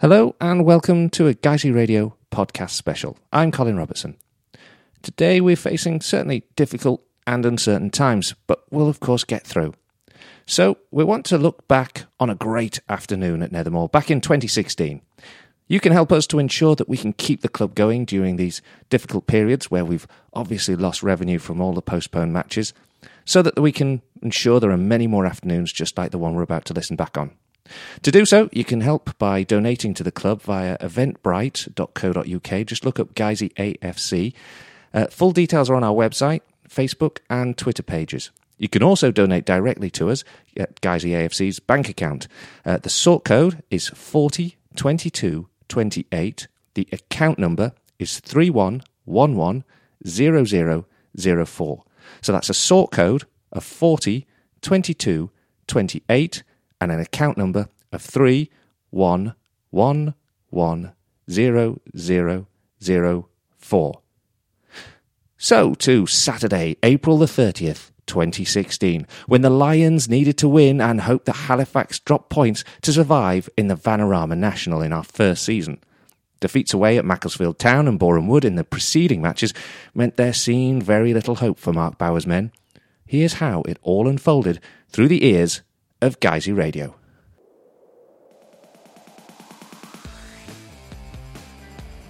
Hello and welcome to a Guiseley Radio podcast special. I'm Colin Robertson. Today we're facing certainly difficult and uncertain times, but we'll of course get through. So we want to look back on a great afternoon at Nethermoor back in 2016. You can help us to ensure that we can keep the club going during these difficult periods where we've obviously lost revenue from all the postponed matches, so that we can ensure there are many more afternoons just like the one we're about to listen back on. To do so, you can help by donating to the club via eventbrite.co.uk. Just look up Guiseley AFC. Uh, full details are on our website, Facebook, and Twitter pages. You can also donate directly to us at Guiseley AFC's bank account. Uh, the sort code is 402228. The account number is 31110004. So that's a sort code of 402228 and an account number of three one one one zero zero zero four. So to Saturday, April the thirtieth, 2016, when the Lions needed to win and hope that Halifax dropped points to survive in the Vanarama National in our first season. Defeats away at Macclesfield Town and Boreham Wood in the preceding matches meant there seemed very little hope for Mark Bower's men. Here's how it all unfolded through the ears of Guiseley Radio.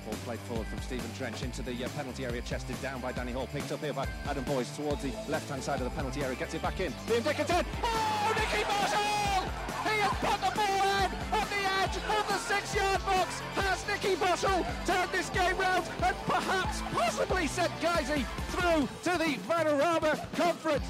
Ball played forward from Stephen Drench into the uh, penalty area, chested down by Danny Hall, picked up here by Adam Boyes towards the left-hand side of the penalty area, gets it back in. Liam Dickinson, oh, Nicky Marshall! He has put the ball in on the edge of the six-yard box. Has Nicky Boshell turned this game round and perhaps, possibly sent Guiseley through to the Vanarama Conference?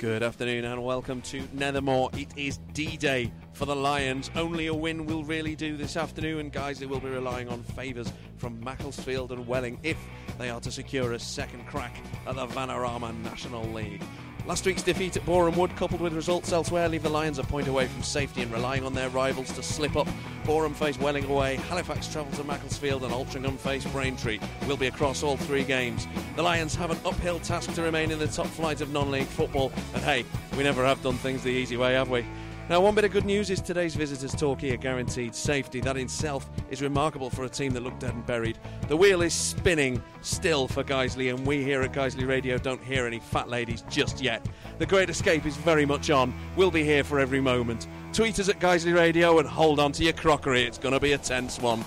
Good afternoon and welcome to Nethermoor. It is D-Day for the Lions. Only a win will really do this afternoon, and guys, they will be relying on favours from Macclesfield and Welling if they are to secure a second crack at the Vanarama National League. Last week's defeat at Boreham Wood, coupled with results elsewhere, leave the Lions a point away from safety and relying on their rivals to slip up. Boreham face Welling away, Halifax travel to Macclesfield, and Altrincham face Braintree. Will be across all three games. The Lions have an uphill task to remain in the top flight of non-league football, and hey, we never have done things the easy way, have we? Now, one bit of good news is today's visitors' Torquay are guaranteed safety. That in itself is remarkable for a team that looked dead and buried. The wheel is spinning still for Guiseley, and we here at Guiseley Radio don't hear any fat ladies just yet. The Great Escape is very much on. We'll be here for every moment. Tweet us at Guiseley Radio and hold on to your crockery. It's going to be a tense one.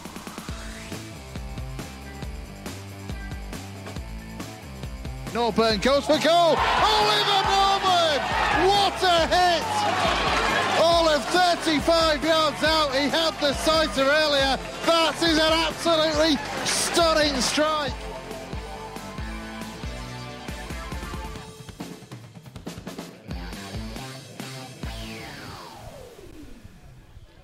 Norburn goes for goal. Oliver Norburn! What a hit! All of 35 yards out. He had the sighter earlier. That is an absolutely stunning strike.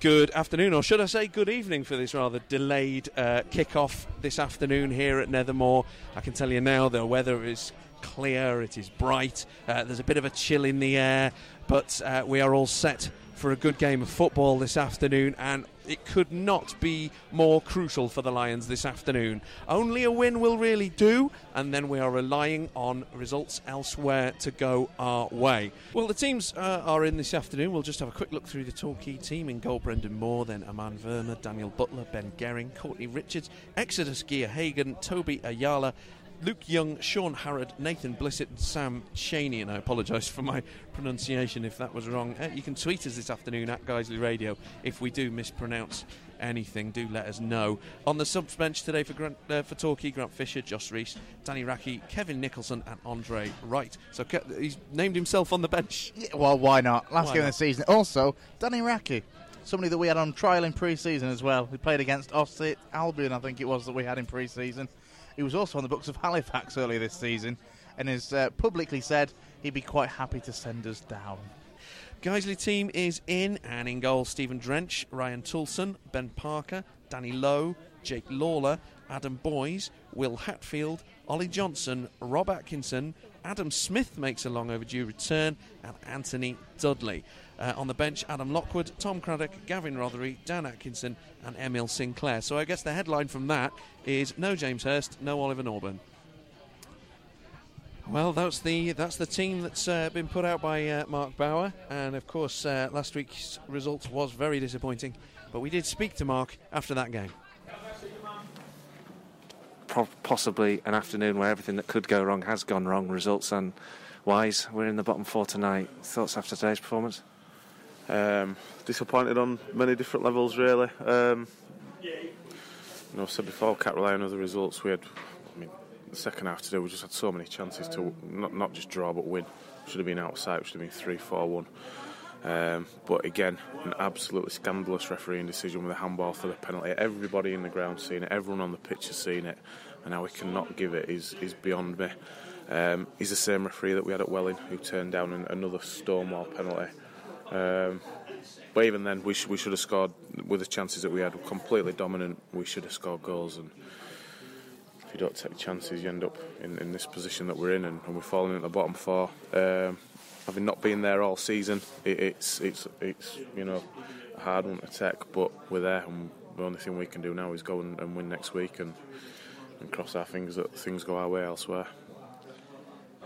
Good afternoon, or should I say good evening for this rather delayed uh, kick-off this afternoon here at Nethermoor. I can tell you now the weather is clear, it is bright, uh, there's a bit of a chill in the air, but uh, we are all set for a good game of football this afternoon, and it could not be more crucial for the Lions this afternoon. Only a win will really do, and then we are relying on results elsewhere to go our way. Well, the teams uh, are in this afternoon. We'll just have a quick look through the Torquay team in goal Brendan Moore, then Aman Verma, Daniel Butler, Ben Gerring, Courtney Richards, Exodus Geohaghon, Toby Ajala. Luke Young, Shaun Harrad, Nathan Blissett, and Sam Cheney. And I apologise for my pronunciation if that was wrong. Uh, you can tweet us this afternoon at Guiseley Radio if we do mispronounce anything. Do let us know. On the subs bench today for Grant, uh, for Torquay, Grant Fisher, Josh Reese, Danny Racchi, Kevin Nicholson, and Andre Wright. So Ke- he's named himself on the bench. Yeah, well, why not? Last Why game not? of the season. Also, Danny Racchi, somebody that we had on trial in pre-season as well. He played against Ossett Albion, I think it was that we had in pre-season. He was also on the books of Halifax earlier this season, and has uh, publicly said he'd be quite happy to send us down. Guiseley team is in, and in goal, Stephen Drench, Ryan Toulson, Ben Parker, Danny Lowe, Jake Lawlor, Adam Boyes, Will Hatfield, Ollie Johnson, Rob Atkinson, Adam Smith makes a long overdue return, and Anthony Dudley. Uh, on the bench, Adam Lockwood, Tom Craddock, Gavin Rothery, Dan Atkinson, and Emil Sinclair. So I guess the headline from that is no James Hurst, no Oliver Norburn. Well, that's the that's the team that's uh, been put out by uh, Mark Bower, and of course, uh, last week's result was very disappointing. But we did speak to Mark after that game. Possibly an afternoon where everything that could go wrong has gone wrong. Results and wise, we're in the bottom four tonight. Thoughts after today's performance? Um, disappointed on many different levels, really. Um, you know, I said before, can't rely on other results. We had, I mean, the second half today, we just had so many chances to not not just draw but win. Should have been outside. Should have been three, four, one. Um, but again, an absolutely scandalous refereeing decision with a handball for the penalty. Everybody in the ground seen it. Everyone on the pitch has seen it, and how we cannot give it is is beyond me. Um, he's the same referee that we had at Welling, who turned down an, another Stonewall penalty. Um, but even then, we, sh- we should have scored with the chances that we had. Completely dominant. We should have scored goals. And if you don't take chances, you end up in, in this position that we're in, and, and we're falling at the bottom four. Um, having not been there all season, it, it's it's it's you know a hard one to take. But we're there, and the only thing we can do now is go and, and win next week, and, and cross our fingers that things go our way elsewhere.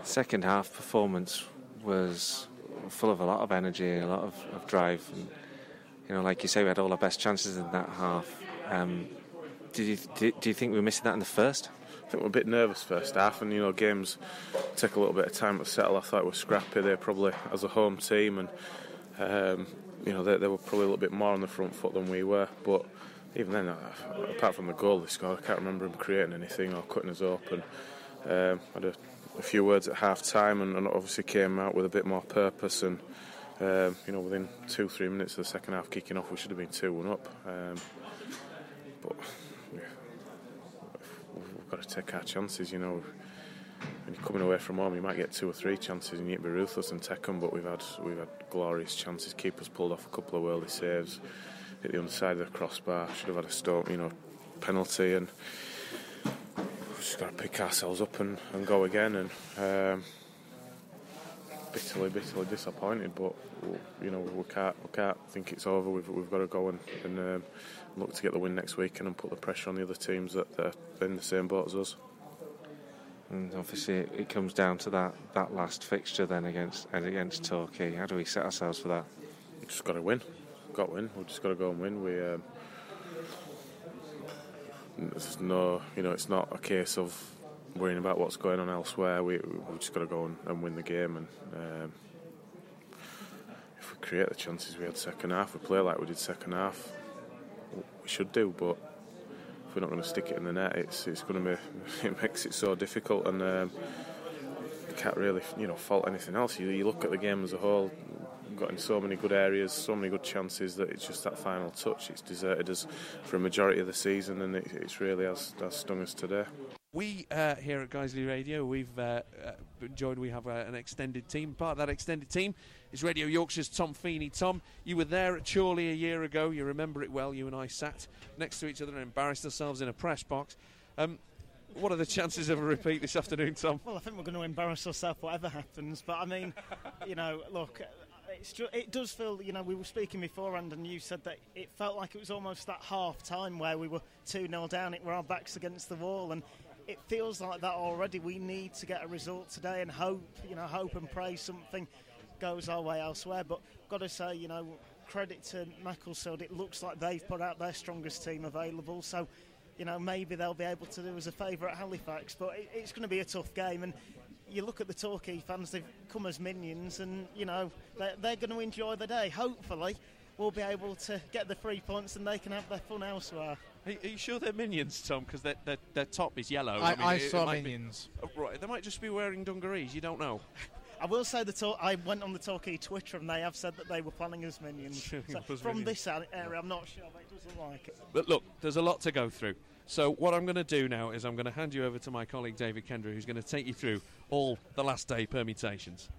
Second half performance was full of a lot of energy, a lot of, of drive. And, you know, like you say, we had all our best chances in that half. Um, did you do, do you think we were missing that in the first? I think we're a bit nervous first half, and you know games take a little bit of time to settle. I thought we were scrappy there, probably as a home team, and um, you know they, they, were probably a little bit more on the front foot than we were. But even then, apart from the goal they scored, I can't remember them creating anything or cutting us open. Um, had a, a, few words at half time, and, and, obviously came out with a bit more purpose. And um, you know within two three minutes of the second half kicking off, we should have been two one up. Um, but yeah, we've got to take our chances. You know, when you're coming away from home, you might get two or three chances, and you need to be ruthless and take them. But we've had we've had glorious chances. Keepers pulled off a couple of worldly saves, hit the underside of the crossbar. Should have had a stop you know, penalty, and just got to pick ourselves up and, and go again. And um, bitterly, bitterly disappointed, but you know we can't we can't think it's over. We've we've got to go and, and um, look to get the win next week and put the pressure on the other teams that, are in the same boat as us. And obviously, it comes down to that, that last fixture then against against Torquay. How do we set ourselves for that? We've just got to win. We've got to win. We've just got to go and win. We um, there's no, you know, it's not a case of worrying about what's going on elsewhere. We we just got to go and, and win the game. And um, if we create the chances we had second half, we play like we did second half. We should do, but if we're not going to stick it in the net, it's it's going to be it makes it so difficult, and um, you can't really you know fault anything else. You, you look at the game as a whole. We've got in so many good areas, so many good chances that it's just that final touch. It's deserted us for a majority of the season, and it, it's really has, has stung us today. We uh, here at Guiseley Radio, we've uh, uh, joined. We have uh, an extended team. Part of that extended team is Radio Yorkshire's Tom Feeney. Tom, you were there at Chorley a year ago. You remember it well. You and I sat next to each other and embarrassed ourselves in a press box. Um, what are the chances of a repeat this afternoon, Tom? Well, I think we're going to embarrass ourselves whatever happens. But I mean, you know, look, just, it does feel, you know, we were speaking beforehand and you said that it felt like it was almost that half time where we were 2 0 down, it were our backs against the wall. And it feels like that already. We need to get a result today and hope, you know, hope and pray something goes our way elsewhere. But got to say, you know, credit to Macclesfield. It looks like they've put out their strongest team available. So, you know, maybe they'll be able to do us a favour at Halifax. But it, it's going to be a tough game. And you look at the Torquay fans; they've come as minions, and you know they're, they're going to enjoy the day. Hopefully, we'll be able to get the three points, and they can have their fun elsewhere. Are, are you sure they're minions, Tom? Because their, their, their top is yellow. I, I, mean, I it- it saw be- minions. Oh, right, they might just be wearing dungarees. You don't know. I will say that I went on the Torquay Twitter, and they have said that they were planning as minions. So from minions. this area, I'm not sure, but it doesn't like it. But look, there's a lot to go through. So what I'm going to do now is I'm going to hand you over to my colleague David Kendra, who's going to take you through all the last day permutations.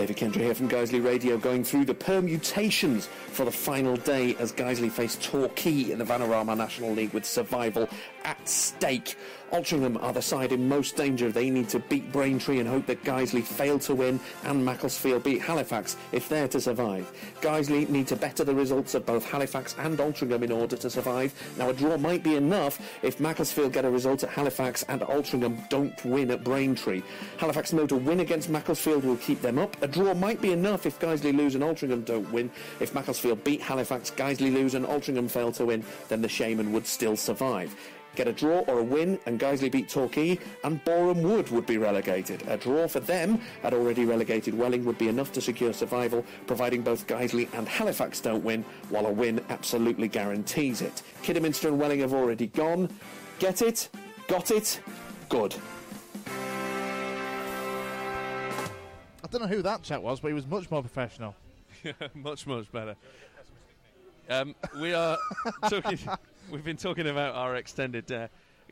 David Kendra here from Guiseley Radio going through the permutations for the final day as Guiseley face Torquay in the Vanarama National League with survival at stake. Altrincham are the side in most danger. They need to beat Braintree and hope that Guiseley fail to win and Macclesfield beat Halifax if they're to survive. Guiseley need to better the results of both Halifax and Altrincham in order to survive. Now, a draw might be enough if Macclesfield get a result at Halifax and Altrincham don't win at Braintree. Halifax know to win against Macclesfield will keep them up. A draw might be enough if Guiseley lose and Altrincham don't win. If Macclesfield beat Halifax, Guiseley lose and Altrincham fail to win, then the Shaman would still survive. Get a draw or a win, and Guiseley beat Torquay, and Boreham Wood would be relegated. A draw for them at already relegated Welling would be enough to secure survival, providing both Guiseley and Halifax don't win, while a win absolutely guarantees it. Kidderminster and Welling have already gone. Get it? Got it? Good. I don't know who that chap was, but he was much more professional. much, much better. Um, we are talking. We've been talking about our extended uh,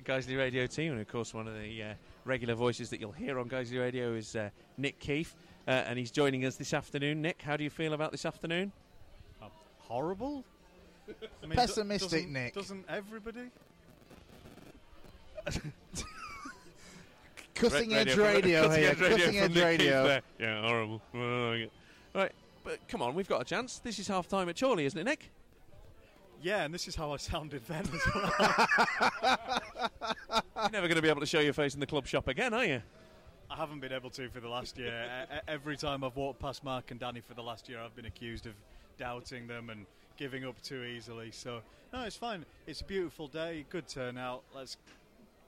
Guiseley Radio team, and of course, one of the uh, regular voices that you'll hear on Guiseley Radio is uh, Nick Keefe, uh, and he's joining us this afternoon. Nick, how do you feel about this afternoon? horrible. I mean, Pessimistic, do- doesn't- Nick. Doesn't everybody? Cutting Ra- edge radio cutting here. edge radio Cutting edge Nick radio. Yeah, horrible. Right, but come on, we've got a chance. This is half time at Chorley, isn't it, Nick? Yeah, and this is how I sounded then as well. You're never going to be able to show your face in the club shop again, are you? I haven't been able to for the last year. Every time I've walked past Mark and Danny for the last year, I've been accused of doubting them and giving up too easily. So, no, it's fine. It's a beautiful day, good turnout. Let's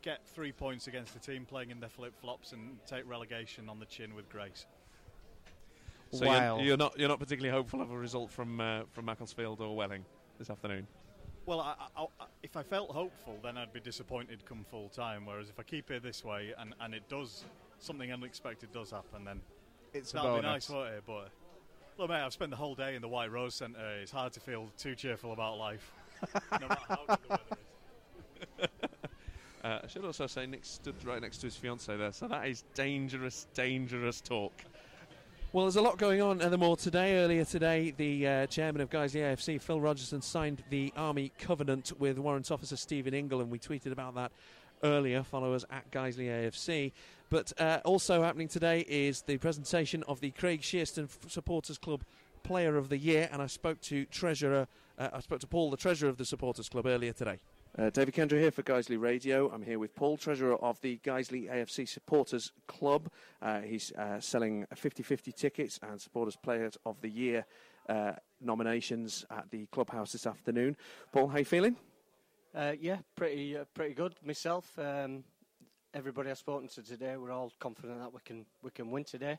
get three points against the team playing in their flip flops and take relegation on the chin with grace. So Wow. you're, you're not you're not particularly hopeful of a result from uh, from Macclesfield or Welling this afternoon. Well, I, I, I, if I felt hopeful, then I'd be disappointed come full time. Whereas if I keep it this way and, and it does, something unexpected does happen, then It's a that'll be nice, won't it? But look, mate, I've spent the whole day in the White Rose Centre. It's hard to feel too cheerful about life, no matter how good the weather is. Uh, I should also say Nick stood right next to his fiancée there, so that is dangerous, dangerous talk. Well, there's a lot going on at the Moor today. Earlier today, the uh, chairman of Guiseley AFC, Phil Rogerson, signed the Army Covenant with Warrant Officer Stephen Ingle, and we tweeted about that earlier. Follow us at Guiseley AFC. But uh, also happening today is the presentation of the Craig Shearston Supporters Club Player of the Year, and I spoke to treasurer, uh, I spoke to Paul, the treasurer of the Supporters Club, earlier today. Uh, David Kendra here for Guiseley Radio. I'm here with Paul, treasurer of the Guiseley AFC Supporters Club. Uh, he's uh, selling 50 50 tickets and Supporters Players of the Year uh, nominations at the clubhouse this afternoon. Paul, how you feeling? Uh, yeah, pretty uh, pretty good. Myself, um, everybody I've spoken to today, we're all confident that we can we can win today.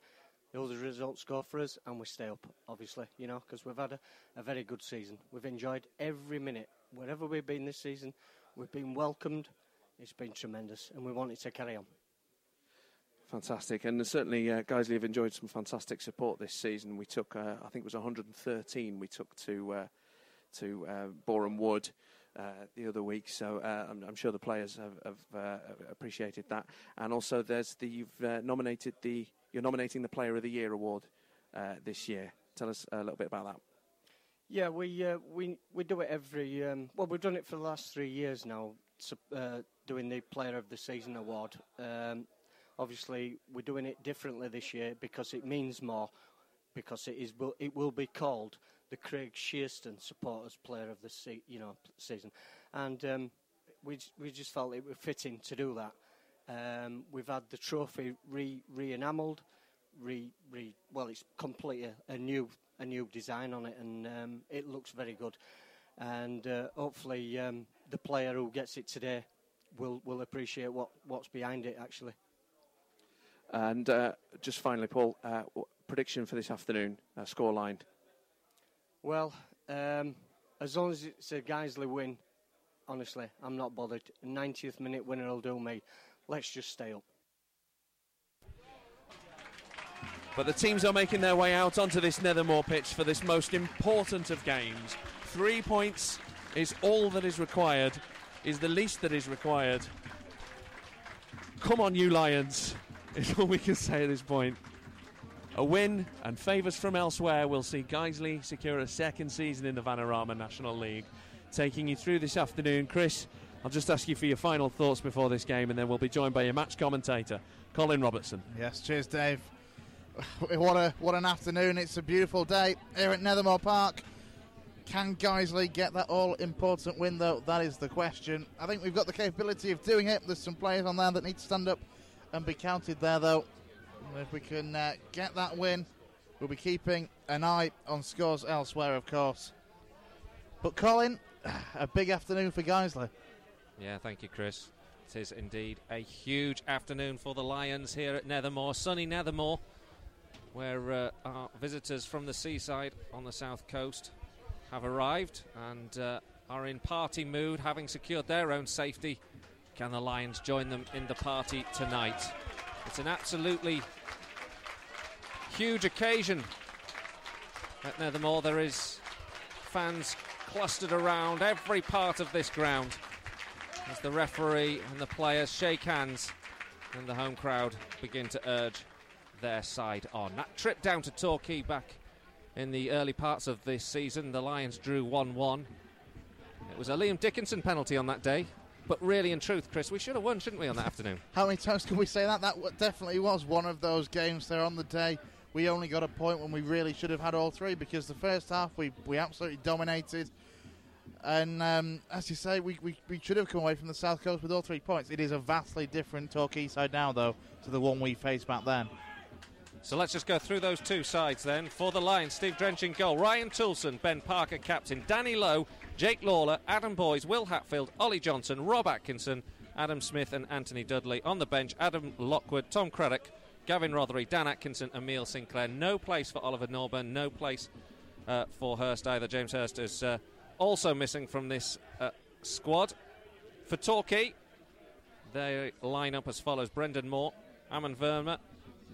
All the results go for us, and we stay up. Obviously, you know, because we've had a, a very good season. We've enjoyed every minute wherever we've been this season. We've been welcomed. It's been tremendous, and we want it to carry on. Fantastic, and certainly uh, Guiseley have enjoyed some fantastic support this season. We took, uh, I think it was 113. We took to uh, to uh, Boreham Wood uh, the other week, so uh, I'm, I'm sure the players have, have uh, appreciated that. And also, there's the you've uh, nominated the you're nominating the Player of the Year award uh, this year. Tell us a little bit about that. Yeah, we uh, we we do it every. Um, well, we've done it for the last three years now. Uh, doing the Player of the Season award. Um, obviously, we're doing it differently this year because it means more. Because it is, it will be called the Craig Shearston Supporters Player of the se- you know season, and um, we we just felt it was fitting to do that. Um, we've had the trophy re re enamelled, re re well, it's completely a new a new design on it, and um, it looks very good. And uh, hopefully, um, the player who gets it today will will appreciate what what's behind it actually. And uh, just finally, Paul, uh, prediction for this afternoon, uh, scoreline. Well, um, as long as it's a Guiseley win, honestly, I'm not bothered. 90th minute winner will do me. Let's just stay up. But the teams are making their way out onto this Nethermoor pitch for this most important of games. Three points is all that is required, is the least that is required. Come on, you Lions, is all we can say at this point. A win and favours from elsewhere will see Guiseley secure a second season in the Vanarama National League. Taking you through this afternoon, Chris, I'll just ask you for your final thoughts before this game, and then we'll be joined by your match commentator, Colin Robertson. Yes, cheers, Dave. What a what an afternoon! It's a beautiful day here at Nethermoor Park. Can Guiseley get that all important win, though? That is the question. I think we've got the capability of doing it. There's some players on there that need to stand up and be counted there, though. And if we can uh, get that win, we'll be keeping an eye on scores elsewhere, of course. But Colin, a big afternoon for Guiseley. Yeah, thank you, Chris. It is indeed a huge afternoon for the Lions here at Nethermoor, sunny Nethermoor, where uh, our visitors from the seaside on the south coast have arrived and uh, are in party mood, having secured their own safety. Can the Lions join them in the party tonight? It's an absolutely huge occasion at Nethermoor. There is fans clustered around every part of this ground as the referee and the players shake hands and the home crowd begin to urge their side on. That trip down to Torquay back in the early parts of this season, the Lions drew 1 1. It was a Liam Dickinson penalty on that day, but really, in truth, Chris, we should have won, shouldn't we, on that afternoon? How many times can we say that? That definitely was one of those games there on the day. We only got a point when we really should have had all three because the first half we, we absolutely dominated. And um, as you say, we, we, we should have come away from the South Coast with all three points. It is a vastly different Torquay side now, though, to the one we faced back then. So let's just go through those two sides then. For the Lions, Steve Drench in goal, Ryan Toulson, Ben Parker captain, Danny Lowe, Jake Lawlor, Adam Boyes, Will Hatfield, Ollie Johnson, Rob Atkinson, Adam Smith, and Anthony Dudley. On the bench, Adam Lockwood, Tom Craddock, Gavin Rothery, Dan Atkinson, Emil Sinclair. No place for Oliver Norburn, no place uh, for Hurst either. James Hurst is uh, also missing from this uh, squad. For Torquay, they line up as follows Brendan Moore, Aman Verma,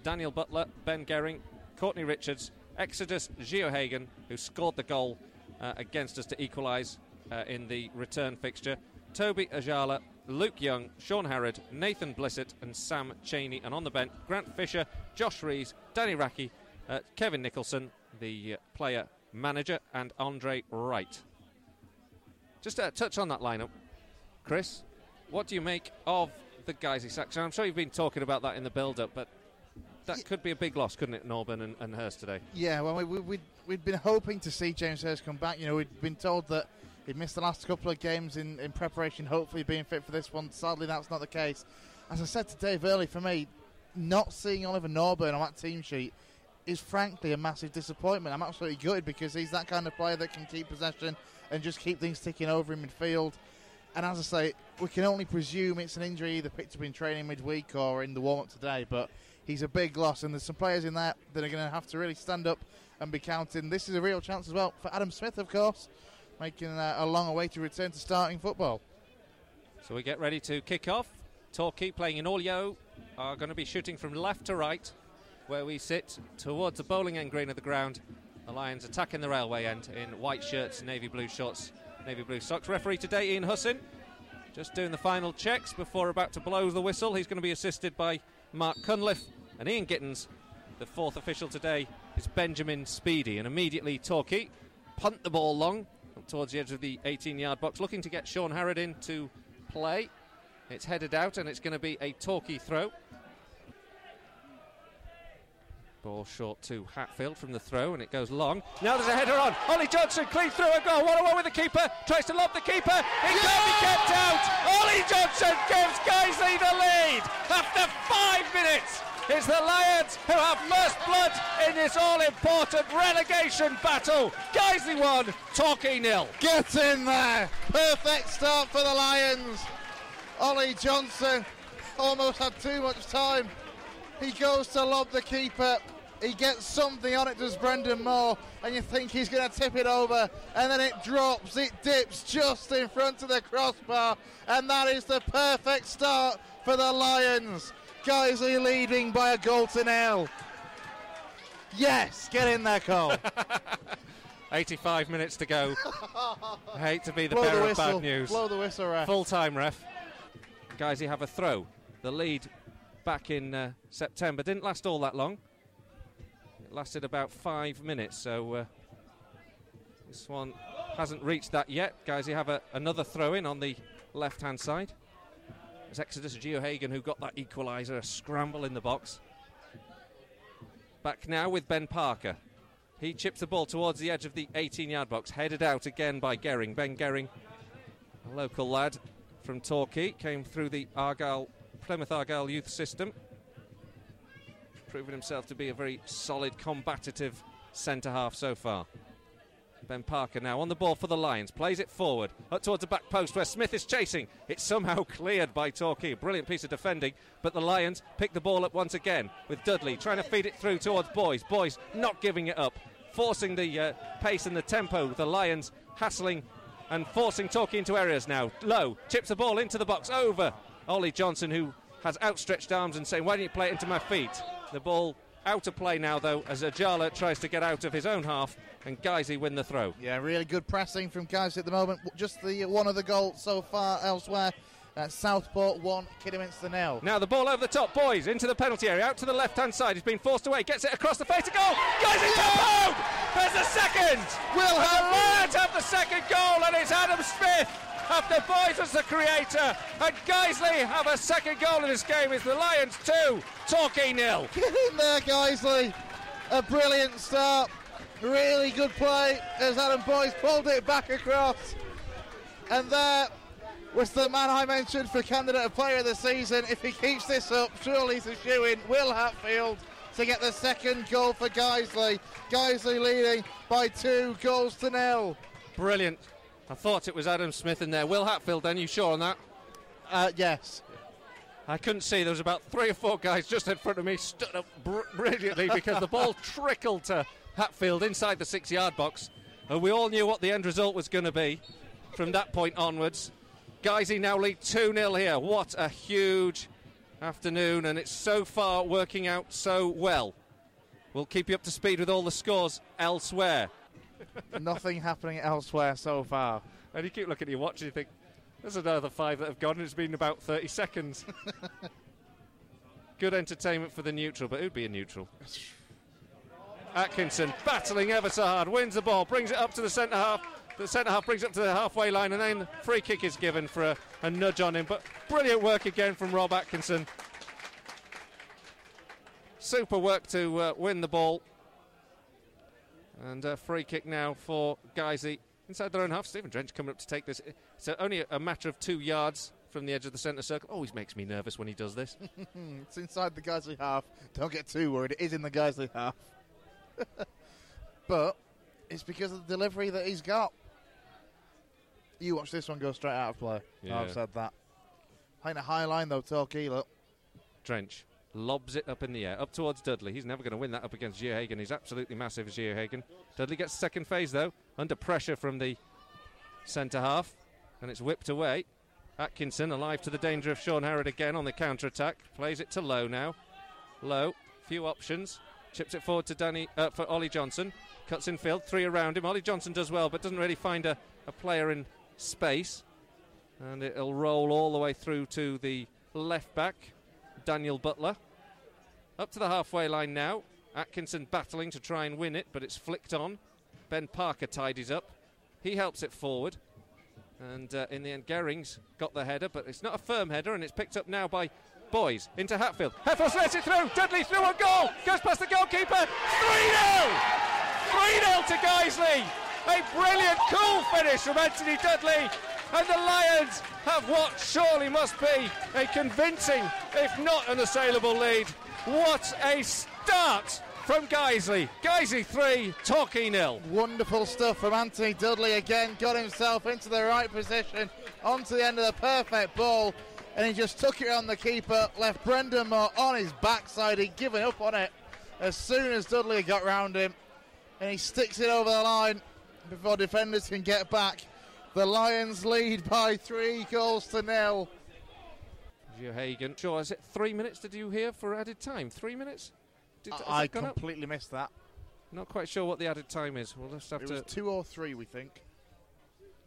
Daniel Butler, Ben Gerring, Courtney Richards, Exodus Geohaghon, who scored the goal uh, against us to equalise uh, in the return fixture, Toby Ajala, Luke Young, Shaun Harrad, Nathan Blissett, and Sam Cheney. And on the bench, Grant Fisher, Josh Rees, Danny Racchi, uh, Kevin Nicholson, the uh, player manager, and Andre Wright. Just a touch on that lineup, Chris. What do you make of the Guiseley section? I'm sure you've been talking about that in the build-up, but that could be a big loss, couldn't it, Norburn and, and Hurst today? Yeah, well, we, we, we'd, we'd been hoping to see James Hurst come back. You know, we'd been told that he'd missed the last couple of games in, in preparation, hopefully being fit for this one. Sadly, that's not the case. As I said to Dave early, for me, not seeing Oliver Norburn on that team sheet is frankly a massive disappointment. I'm absolutely gutted because he's that kind of player that can keep possession and just keep things ticking over in midfield. And as I say, we can only presume it's an injury either picked up in training midweek or in the warm up today. But he's a big loss, and there's some players in that that are going to have to really stand up and be counted. This is a real chance as well for Adam Smith, of course, making uh, a long way to return to starting football. So we get ready to kick off. Torquay playing in yellow are going to be shooting from left to right, where we sit towards the bowling end green of the ground. The Lions attacking the railway end in white shirts, navy blue shorts, navy blue socks. Referee today, Ian Hussin, just doing the final checks before about to blow the whistle. He's going to be assisted by Mark Cunliffe and Ian Gittins. The fourth official today is Benjamin Speedy, and immediately Torquay punt the ball long towards the edge of the 18-yard box, looking to get Shaun Harrad in to play. It's headed out, and it's going to be a Torquay throw. Ball short to Hatfield from the throw, and it goes long. Now there's a header on. Ollie Johnson clean through a goal. One on one with the keeper. Tries to lob the keeper. It can't be kept out. Ollie Johnson gives Guiseley the lead after five minutes. It's the Lions who have first blood in this all-important relegation battle. Guiseley won, Torquay nil. Get in there! Perfect start for the Lions. Ollie Johnson almost had too much time. He goes to lob the keeper. He gets something on it, does Brendan Moore, and you think he's going to tip it over, and then it drops, it dips just in front of the crossbar, and that is the perfect start for the Lions. Guiseley leading by a goal to nil. Yes, get in there, Cole. 85 minutes to go. I hate to be the Blow the bearer of bad news. Blow the whistle, ref. Full time ref. Guys, you have a throw. The lead back in uh, September didn't last all that long. It lasted about five minutes, so uh, this one hasn't reached that yet. Guys, you have a, another throw in on the left hand side. It's Exodus Geohaghon who got that equaliser, a scramble in the box. Back now with Ben Parker. He chips the ball towards the edge of the 18 yard box, headed out again by Gerring. Ben Gerring, a local lad from Torquay, came through the Argyle, Plymouth Argyle youth system, proving himself to be a very solid, combative centre half so far. Ben Parker now on the ball for the Lions, plays it forward, up towards the back post where Smith is chasing. It's somehow cleared by Torquay. Brilliant piece of defending, but the Lions pick the ball up once again with Dudley trying to feed it through towards Boyes. Boyes not giving it up, forcing the uh, pace and the tempo. The Lions hassling and forcing Torquay into areas now. Lowe chips the ball into the box over Ollie Johnson, who has outstretched arms and saying, Why don't you play it into my feet? The ball out of play now, though, as Ajala tries to get out of his own half and Guiseley win the throw. Yeah, really good pressing from Guiseley at the moment. Just the one of the goals so far elsewhere. Uh, Southport 1, Kidderminster nil. Now the ball over the top, boys, into the penalty area, out to the left hand side. He's been forced away, gets it across the face to goal. Guiseley yeah! There's the second! Will have Lions have the second goal, and it's Adam Smith after Boyes was the creator, and Guiseley have a second goal in this game. It's the Lions 2, Torquay nil. Get in there, Guiseley. A brilliant start. Really good play as Adam Boyes pulled it back across. And there was the man I mentioned for candidate of player of the season. If he keeps this up, surely he's a shoe in. Will Hatfield to get the second goal for Guiseley. Guiseley leading by two goals to nil. Brilliant. I thought it was Adam Smith in there. Will Hatfield, then, you sure on that? Uh, yes. I couldn't see. There was about three or four guys just in front of me, stood up br- brilliantly because the ball trickled to Hatfield inside the six yard box. And we all knew what the end result was going to be from that point onwards. Guiseley now lead 2 0 here. What a huge afternoon, and it's so far working out so well. We'll keep you up to speed with all the scores elsewhere. Nothing happening elsewhere so far. And you keep looking at your watch and you think, there's another five that have gone, and it's been about 30 seconds. Good entertainment for the neutral, but who'd be a neutral? Atkinson battling ever so hard, wins the ball, brings it up to the centre half. The centre half brings it up to the halfway line, and then free kick is given for a, a nudge on him. But brilliant work again from Rob Atkinson. Super work to uh, win the ball. And a free kick now for Guiseley inside their own half. Stephen Drench coming up to take this. It's only a matter of two yards from the edge of the centre circle. Always makes me nervous when he does this. it's inside the Guiseley half. Don't get too worried. It is in the Guiseley half. but it's because of the delivery that he's got. You watch this one go straight out of play. Yeah. I've said that. Playing a high line though, Torquay, look. Drench lobs it up in the air, up towards Dudley. He's never going to win that up against Geohaghon. He's absolutely massive, Geohaghon. Dudley gets second phase though, under pressure from the centre half, and it's whipped away. Atkinson alive to the danger of Shaun Harrad again on the counter attack. Plays it to Lowe now. Lowe, few options. Chips it forward to Danny uh, for Ollie Johnson. Cuts in field, three around him. Ollie Johnson does well, but doesn't really find a, a player in space. And it'll roll all the way through to the left back, Daniel Butler. Up to the halfway line now. Atkinson battling to try and win it, but it's flicked on. Ben Parker tidies up. He helps it forward. And uh, in the end, Gerring's got the header, but it's not a firm header, and it's picked up now by Boyes into Hatfield. Hatfield lets it through. Dudley through a goal. Goes past the goalkeeper. 3 0! 3 0 to Guiseley. A brilliant, cool finish from Anthony Dudley. And the Lions have what surely must be a convincing, if not an unassailable lead. What a start from Guiseley. Guiseley 3, Torquay nil. Wonderful stuff from Anthony Dudley again. Got himself into the right position, onto the end of the perfect ball, and he just took it on the keeper, left Brendan Moore on his backside. He'd given up on it as soon as Dudley got round him, and he sticks it over the line before defenders can get back. The Lions lead by three goals to nil. Geohaghon. Sure, is it three minutes did you hear for added time? Three minutes? Did, I completely up? missed that. Not quite sure what the added time is. We'll just have it to. Was two or three, we think.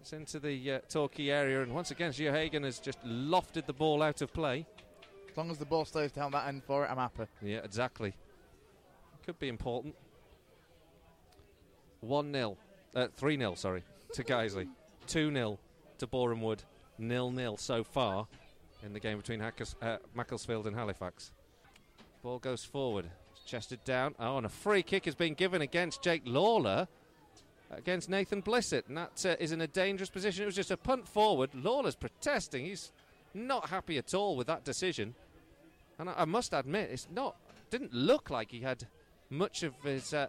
It's into the uh, Torquay area, and once again, Hagen has just lofted the ball out of play. As long as the ball stays down that end for it, I'm happy. Yeah, exactly. Could be important. 1 0. Uh, 3 0, sorry, to Guiseley. 2 0 to Boreham Wood. nil nil so far in the game between Hackers, uh, Macclesfield and Halifax. Ball goes forward, it's chested down. Oh, and a free kick has been given against Jake Lawlor against Nathan Blissett, and that uh, is in a dangerous position. It was just a punt forward. Lawlor's protesting. He's not happy at all with that decision, and I, I must admit, it's not didn't look like he had much of his uh,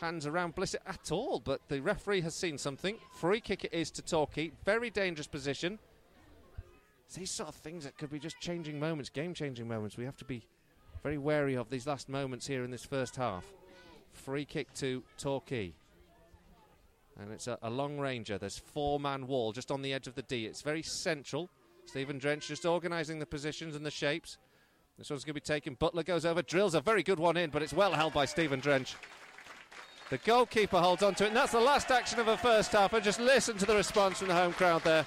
hands around Blissett at all. But the referee has seen something. Free kick it is to Torquay. Very dangerous position. It's these sort of things that could be just changing moments, game-changing moments. We have to be very wary of these last moments here in this first half. Free kick to Torquay. And it's a, a long ranger. There's four man wall just on the edge of the D. It's very central. Stephen Drench just organising the positions and the shapes. This one's going to be taken. Butler goes over, drills a very good one in, but it's well held by Stephen Drench. The goalkeeper holds on to it, and that's the last action of the first half. And just listen to the response from the home crowd there.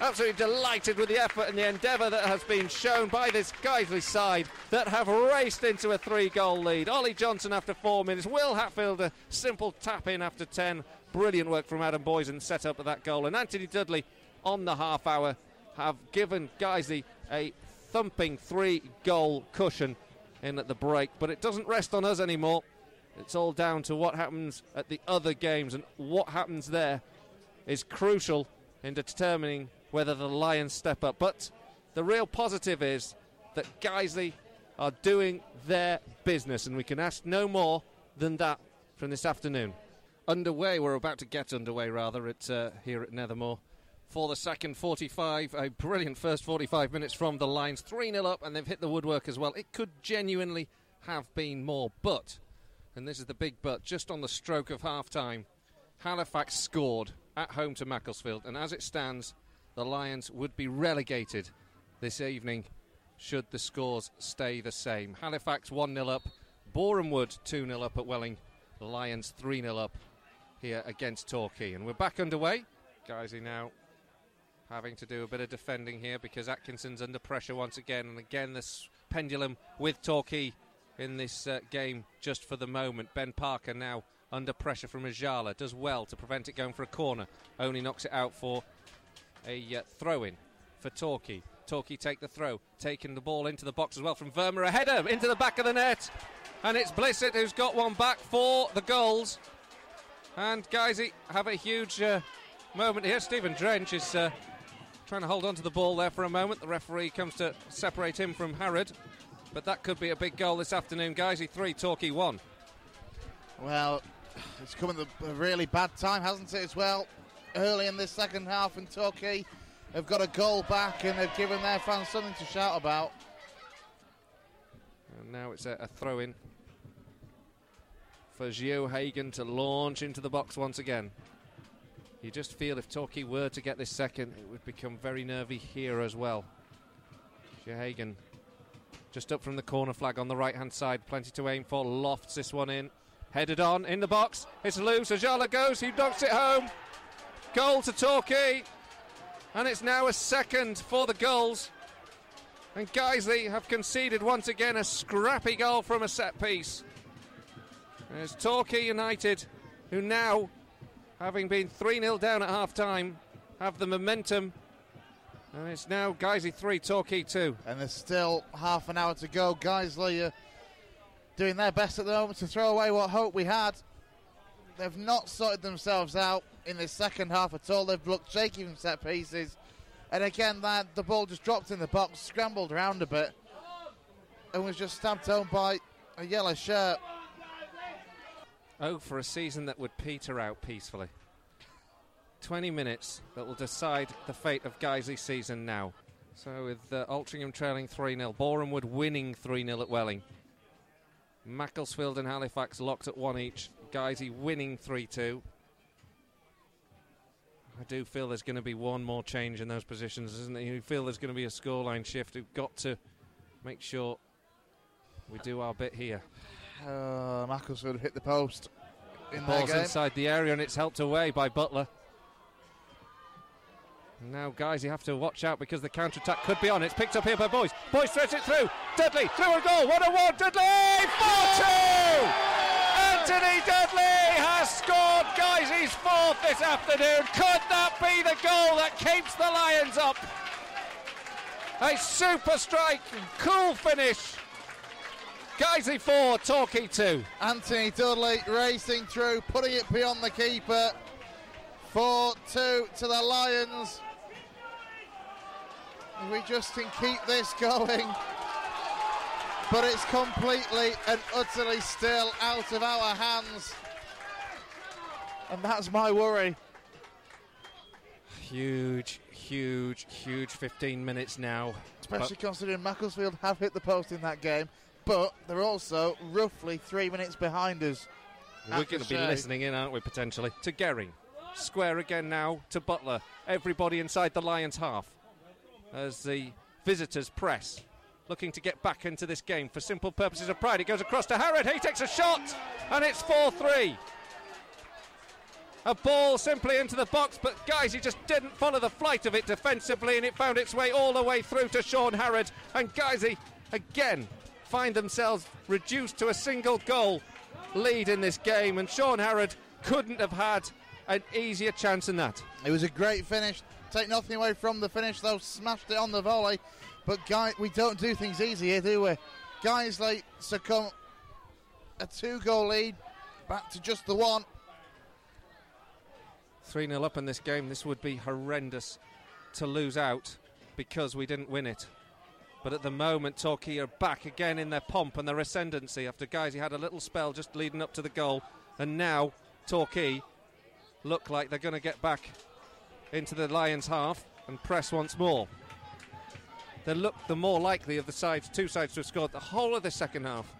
Absolutely delighted with the effort and the endeavour that has been shown by this Guiseley side that have raced into a three goal lead. Ollie Johnson after four minutes, Will Hatfield a simple tap in after 10. Brilliant work from Adam Boysen set up at that goal. And Anthony Dudley on the half hour have given Guiseley a thumping three goal cushion in at the break. But it doesn't rest on us anymore. It's all down to what happens at the other games, and what happens there is crucial in determining whether the Lions step up. But the real positive is that Guiseley are doing their business, and we can ask no more than that from this afternoon. Underway, we're about to get underway rather at uh, here at Nethermoor for the second 45. A brilliant first 45 minutes from the Lions, 3 0 up, and they've hit the woodwork as well. It could genuinely have been more, but, and this is the big but, just on the stroke of half time, Halifax scored at home to Macclesfield, and as it stands, the Lions would be relegated this evening should the scores stay the same. Halifax 1 0 up, Boreham Wood 2 0 up at Welling, the Lions 3 0 up here against Torquay. And we're back underway. Guiseley now having to do a bit of defending here because Atkinson's under pressure once again. And again, this pendulum with Torquay in this uh, game just for the moment. Ben Parker now under pressure from Ajala does well to prevent it going for a corner. Only knocks it out for a uh, throw in for Torquay. Torquay take the throw, taking the ball into the box as well from Verma. A header into the back of the net. And it's Blissett who's got one back for the goals. And Guiseley have a huge uh, moment here. Stephen Drench is uh, trying to hold on to the ball there for a moment. The referee comes to separate him from Harrad. But that could be a big goal this afternoon. Guiseley 3, Torquay 1. Well, it's coming at a really bad time, hasn't it, as well? Early in this second half, and Torquay have got a goal back and they've given their fans something to shout about. And now it's a, a throw in for Geohaghon to launch into the box once again. You just feel if Torquay were to get this second, it would become very nervy here as well. Geohaghon just up from the corner flag on the right hand side, plenty to aim for. Lofts this one in. Headed on in the box. It's loose. Ajala goes. He knocks it home. Goal to Torquay. And it's now a second for the goals. And Guiseley have conceded once again a scrappy goal from a set piece. There's Torquay United, who now, having been 3 0 down at half time, have the momentum. And it's now Guiseley 3, Torquay 2. And there's still half an hour to go. Guiseley are uh, doing their best at the moment to throw away what hope we had. They've not sorted themselves out in the second half at all. They've looked shaky from set pieces. And again, that the ball just dropped in the box, scrambled around a bit, and was just stabbed home by a yellow shirt. Oh, for a season that would peter out peacefully. 20 minutes that will decide the fate of Guiseley's season now. So, with uh, Altrincham trailing 3 0, Boreham Wood winning 3 0 at Welling. Macclesfield and Halifax locked at 1 each. Guiseley winning 3 2. I do feel there's going to be one more change in those positions, isn't it? You feel there's going to be a scoreline shift. We've got to make sure we do our bit here. Uh, Macclesfield hit the post in The ball's game. inside the area and it's helped away by Butler. Now, guys, you have to watch out because the counter attack could be on. It's picked up here by Boyes. Boyes threads it through. Dudley through a goal. One on one. Dudley 4 2. Anthony Dudley has scored Guiseley's fourth this afternoon. Could that be the goal that keeps the Lions up? A super strike, cool finish. Guiseley 4, Torquay 2. Anthony Dudley racing through, putting it beyond the keeper. 4 2 to the Lions. If we just can keep this going. But it's completely and utterly still out of our hands. And that's my worry. Huge, huge, huge 15 minutes now. Especially considering Macclesfield have hit the post in that game, but they're also roughly three minutes behind us. We're going to be listening in, aren't we, potentially? To Gerring. Square again now to Butler. Everybody inside the Lions half. As the visitors press. Looking to get back into this game for simple purposes of pride. It goes across to Harrad. He takes a shot. And it's 4 3. A ball simply into the box, but Guiseley just didn't follow the flight of it defensively, and it found its way all the way through to Shaun Harrad. And Guiseley again find themselves reduced to a single goal lead in this game, and Shaun Harrad couldn't have had an easier chance than that. It was a great finish. Take nothing away from the finish, though. Smashed it on the volley. But guy, we don't do things easy here, do we? Guiseley succumb a two-goal lead back to just the one. 3 0 up in this game. This would be horrendous to lose out because we didn't win it. But at the moment, Torquay are back again in their pomp and their ascendancy after Guiseley had a little spell just leading up to the goal. And now Torquay look like they're going to get back into the Lions' half and press once more. They look the more likely of the sides, two sides to have scored the whole of the second half.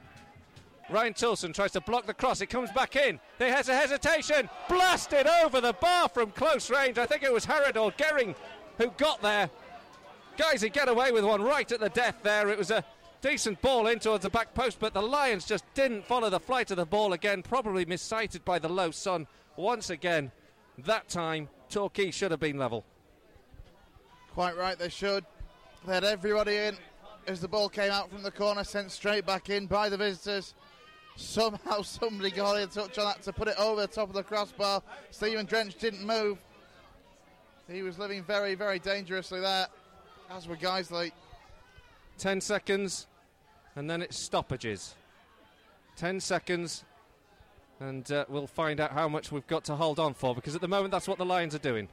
Ryan Tilson tries to block the cross. It comes back in. There has a hesitation. Blasted over the bar from close range. I think it was Harrad or Gerring who got there. Guiseley get away with one right at the death there. It was a decent ball in towards the back post, but the Lions just didn't follow the flight of the ball again. Probably missighted by the low sun once again. That time, Torquay should have been level. Quite right, they should. They had everybody in as the ball came out from the corner, sent straight back in by the visitors. Somehow somebody got a touch on that to put it over the top of the crossbar. Stephen Drench didn't move. He was living very, very dangerously there. As were guys like 10 seconds, and then it's stoppages. 10 seconds, and uh, we'll find out how much we've got to hold on for because at the moment that's what the Lions are doing.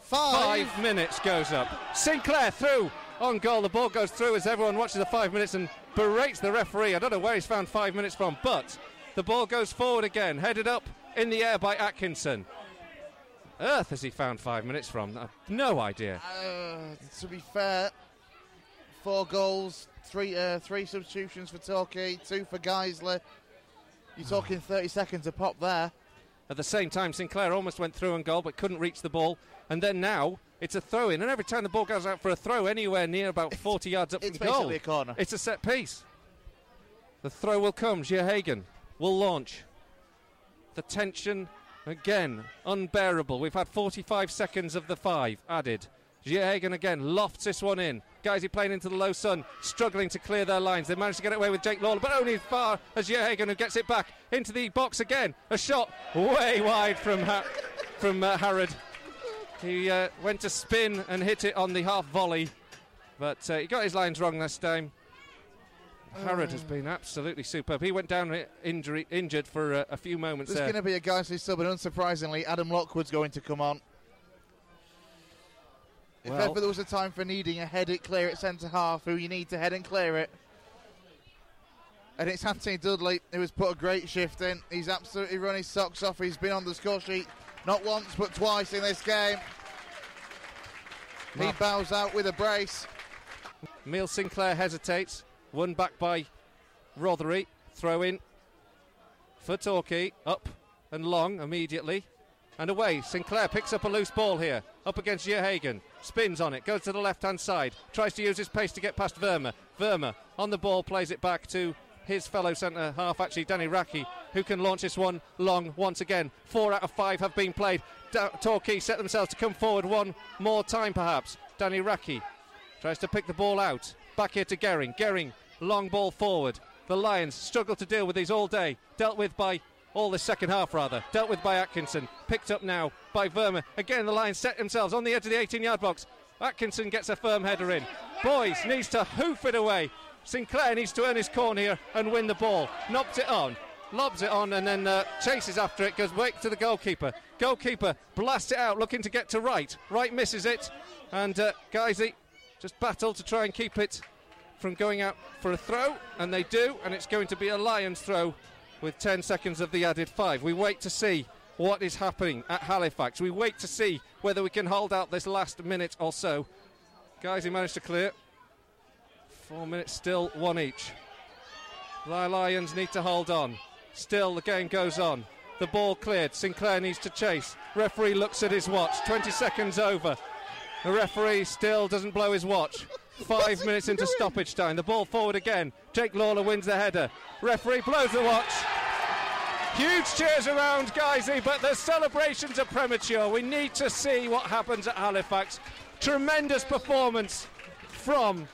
five. Five minutes goes up. Sinclair through on goal. The ball goes through as everyone watches the five minutes and berates the referee. I don't know where he's found five minutes from, but the ball goes forward again, headed up in the air by Atkinson. Earth has he found five minutes from? No idea. Uh, to be fair, four goals, three uh, three substitutions for Torquay, two for Guiseley. You're talking 30 seconds a pop there. At the same time, Sinclair almost went through on goal but couldn't reach the ball. And then now it's a throw in, and every time the ball goes out for a throw anywhere near about 40 yards up It's from goal, basically a corner. it's a set piece. The throw will come. Hagen will launch. The tension again unbearable. We've had 45 seconds of the five added. Hagen again lofts this one in. Guiseley playing into the low sun, struggling to clear their lines. They managed to get it away with Jake Lawlor, but only as far as Hagen who gets it back into the box again. A shot way wide from ha- from uh, Harrad. He uh, went to spin and hit it on the half volley, but uh, he got his lines wrong this time. Harrad has been absolutely superb. He went down injury, injured for uh, a few moments There's there. going to be a Guiseley sub, and unsurprisingly, Adam Lockwood's going to come on. If Well- ever there was a time for needing a head it clear at centre half, who you need to head and clear it, and it's Anthony Dudley who has put a great shift in. He's absolutely run his socks off. He's been on the score sheet not once but twice in this game. He bows out with a brace. Neil Sinclair hesitates. Won back by Rothery. Throw in for Torquay. Up and long immediately. And away. Sinclair picks up a loose ball here. Up against Hagen. Spins on it. Goes to the left hand side. Tries to use his pace to get past Verma. Verma on the ball plays it back to his fellow centre half, actually, Danny Racchi, who can launch this one long once again. Four out of five have been played. Da- Torquay set themselves to come forward one more time, perhaps. Danny Racchi Tries to pick the ball out. Back here to Gerring. Gerring, long ball forward. The Lions struggle to deal with these all day. Dealt with by all the second half rather. Dealt with by Atkinson, picked up now by Verma. Again, the Lions set themselves on the edge of the 18 yard box. Atkinson gets a firm header in. Boyes needs to hoof it away. Sinclair needs to earn his corner here and win the ball. Knobs it on, lobs it on, and then uh, chases after it. Goes back to the goalkeeper. Goalkeeper blasts it out, looking to get to right. Right misses it, and uh, Guiseley just battle to try and keep it from going out for a throw, and they do, and it's going to be a Lions throw with 10 seconds of the added five. We wait to see what is happening at Halifax. We wait to see whether we can hold out this last minute or so. Guiseley managed to clear. Four minutes still, one each. The Lions need to hold on. Still, the game goes on. The ball cleared. Sinclair needs to chase. Referee looks at his watch. 20 seconds over. The referee still doesn't blow his watch. Five minutes into stoppage time. The ball forward again. Jake Lawlor wins the header. Referee blows the watch. Huge cheers around Guiseley, but the celebrations are premature. We need to see what happens at Halifax. Tremendous performance from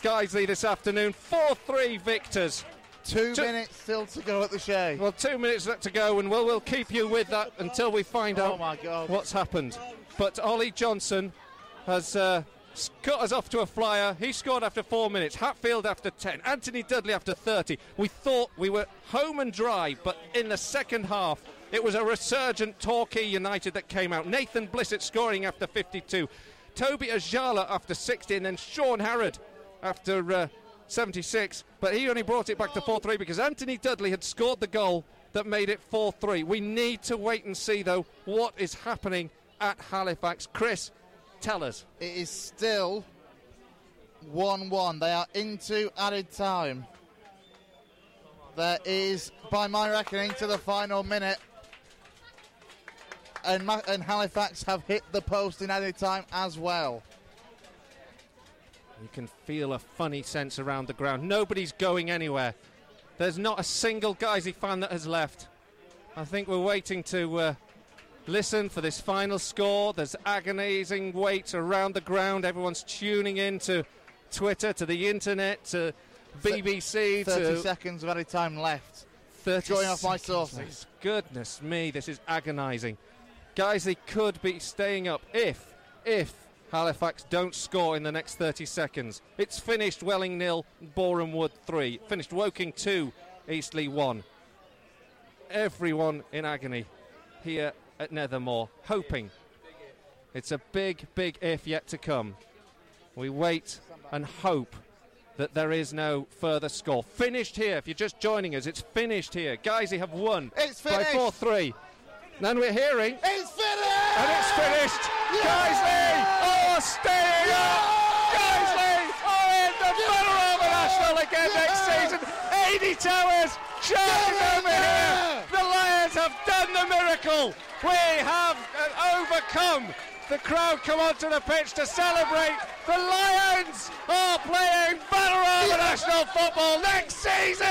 Guiseley this afternoon. 4 3 victors. Two minutes still to go at the Shay. Well, two minutes left to go, and we'll, we'll keep you with that until we find Oh out my God. what's happened. But Ollie Johnson has uh, cut us off to a flyer. He scored after four minutes. Hatfield after 10. Anthony Dudley after 30. We thought we were home and dry, but in the second half, it was a resurgent Torquay United that came out. Nathan Blissett scoring after 52. Toby Ajala after 60, and then Shaun Harrad after uh, 76. But he only brought it back to 4 3 because Anthony Dudley had scored the goal that made it 4 3. We need to wait and see, though, what is happening at Halifax. Chris, tell us. It is still 1 1. They are into added time. There is, by my reckoning, to the final minute. And, Ma- and Halifax have hit the post in added time as well. You can feel a funny sense around the ground. Nobody's going anywhere. There's not a single Guiseley fan that has left. I think we're waiting to uh, listen for this final score. There's agonizing wait around the ground. Everyone's tuning in to Twitter, to the internet, to BBC, 30 to seconds of any time left. 30 Going off my sources. Goodness me, this is agonising. Guys, they could be staying up if, if Halifax don't score in the next 30 seconds. It's finished Welling nil, Boreham Wood three. Finished Woking two, Eastleigh one. Everyone in agony here at Nethermoor, hoping. It's a big, big if yet to come. We wait and hope that there is no further score. Finished here. If you're just joining us, it's finished here. Guys, Guiseley have won It's by 4 3. Then we're hearing, It's finished! and it's finished. Guiseley are staying up. Guiseley are in the Vanarama National again next season. 80 towers shining over here. Have done the miracle. We have uh, overcome. The crowd come onto the pitch to celebrate. The Lions are playing Vanarama National Football next season.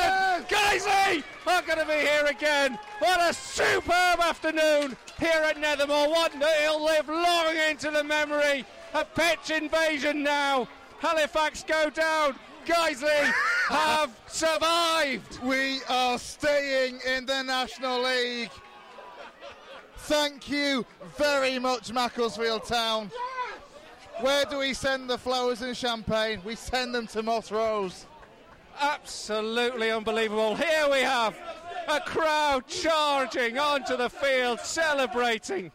Guiseley are going to be here again. What a superb afternoon here at Nethermoor. One that he'll live long into the memory. A pitch invasion now. Halifax go down. Guiseley have survived. We are staying in the National League. Thank you very much, Macclesfield Town. Where do we send the flowers and champagne? We send them to Moss Rose. Absolutely unbelievable. Here we have a crowd charging onto the field, celebrating.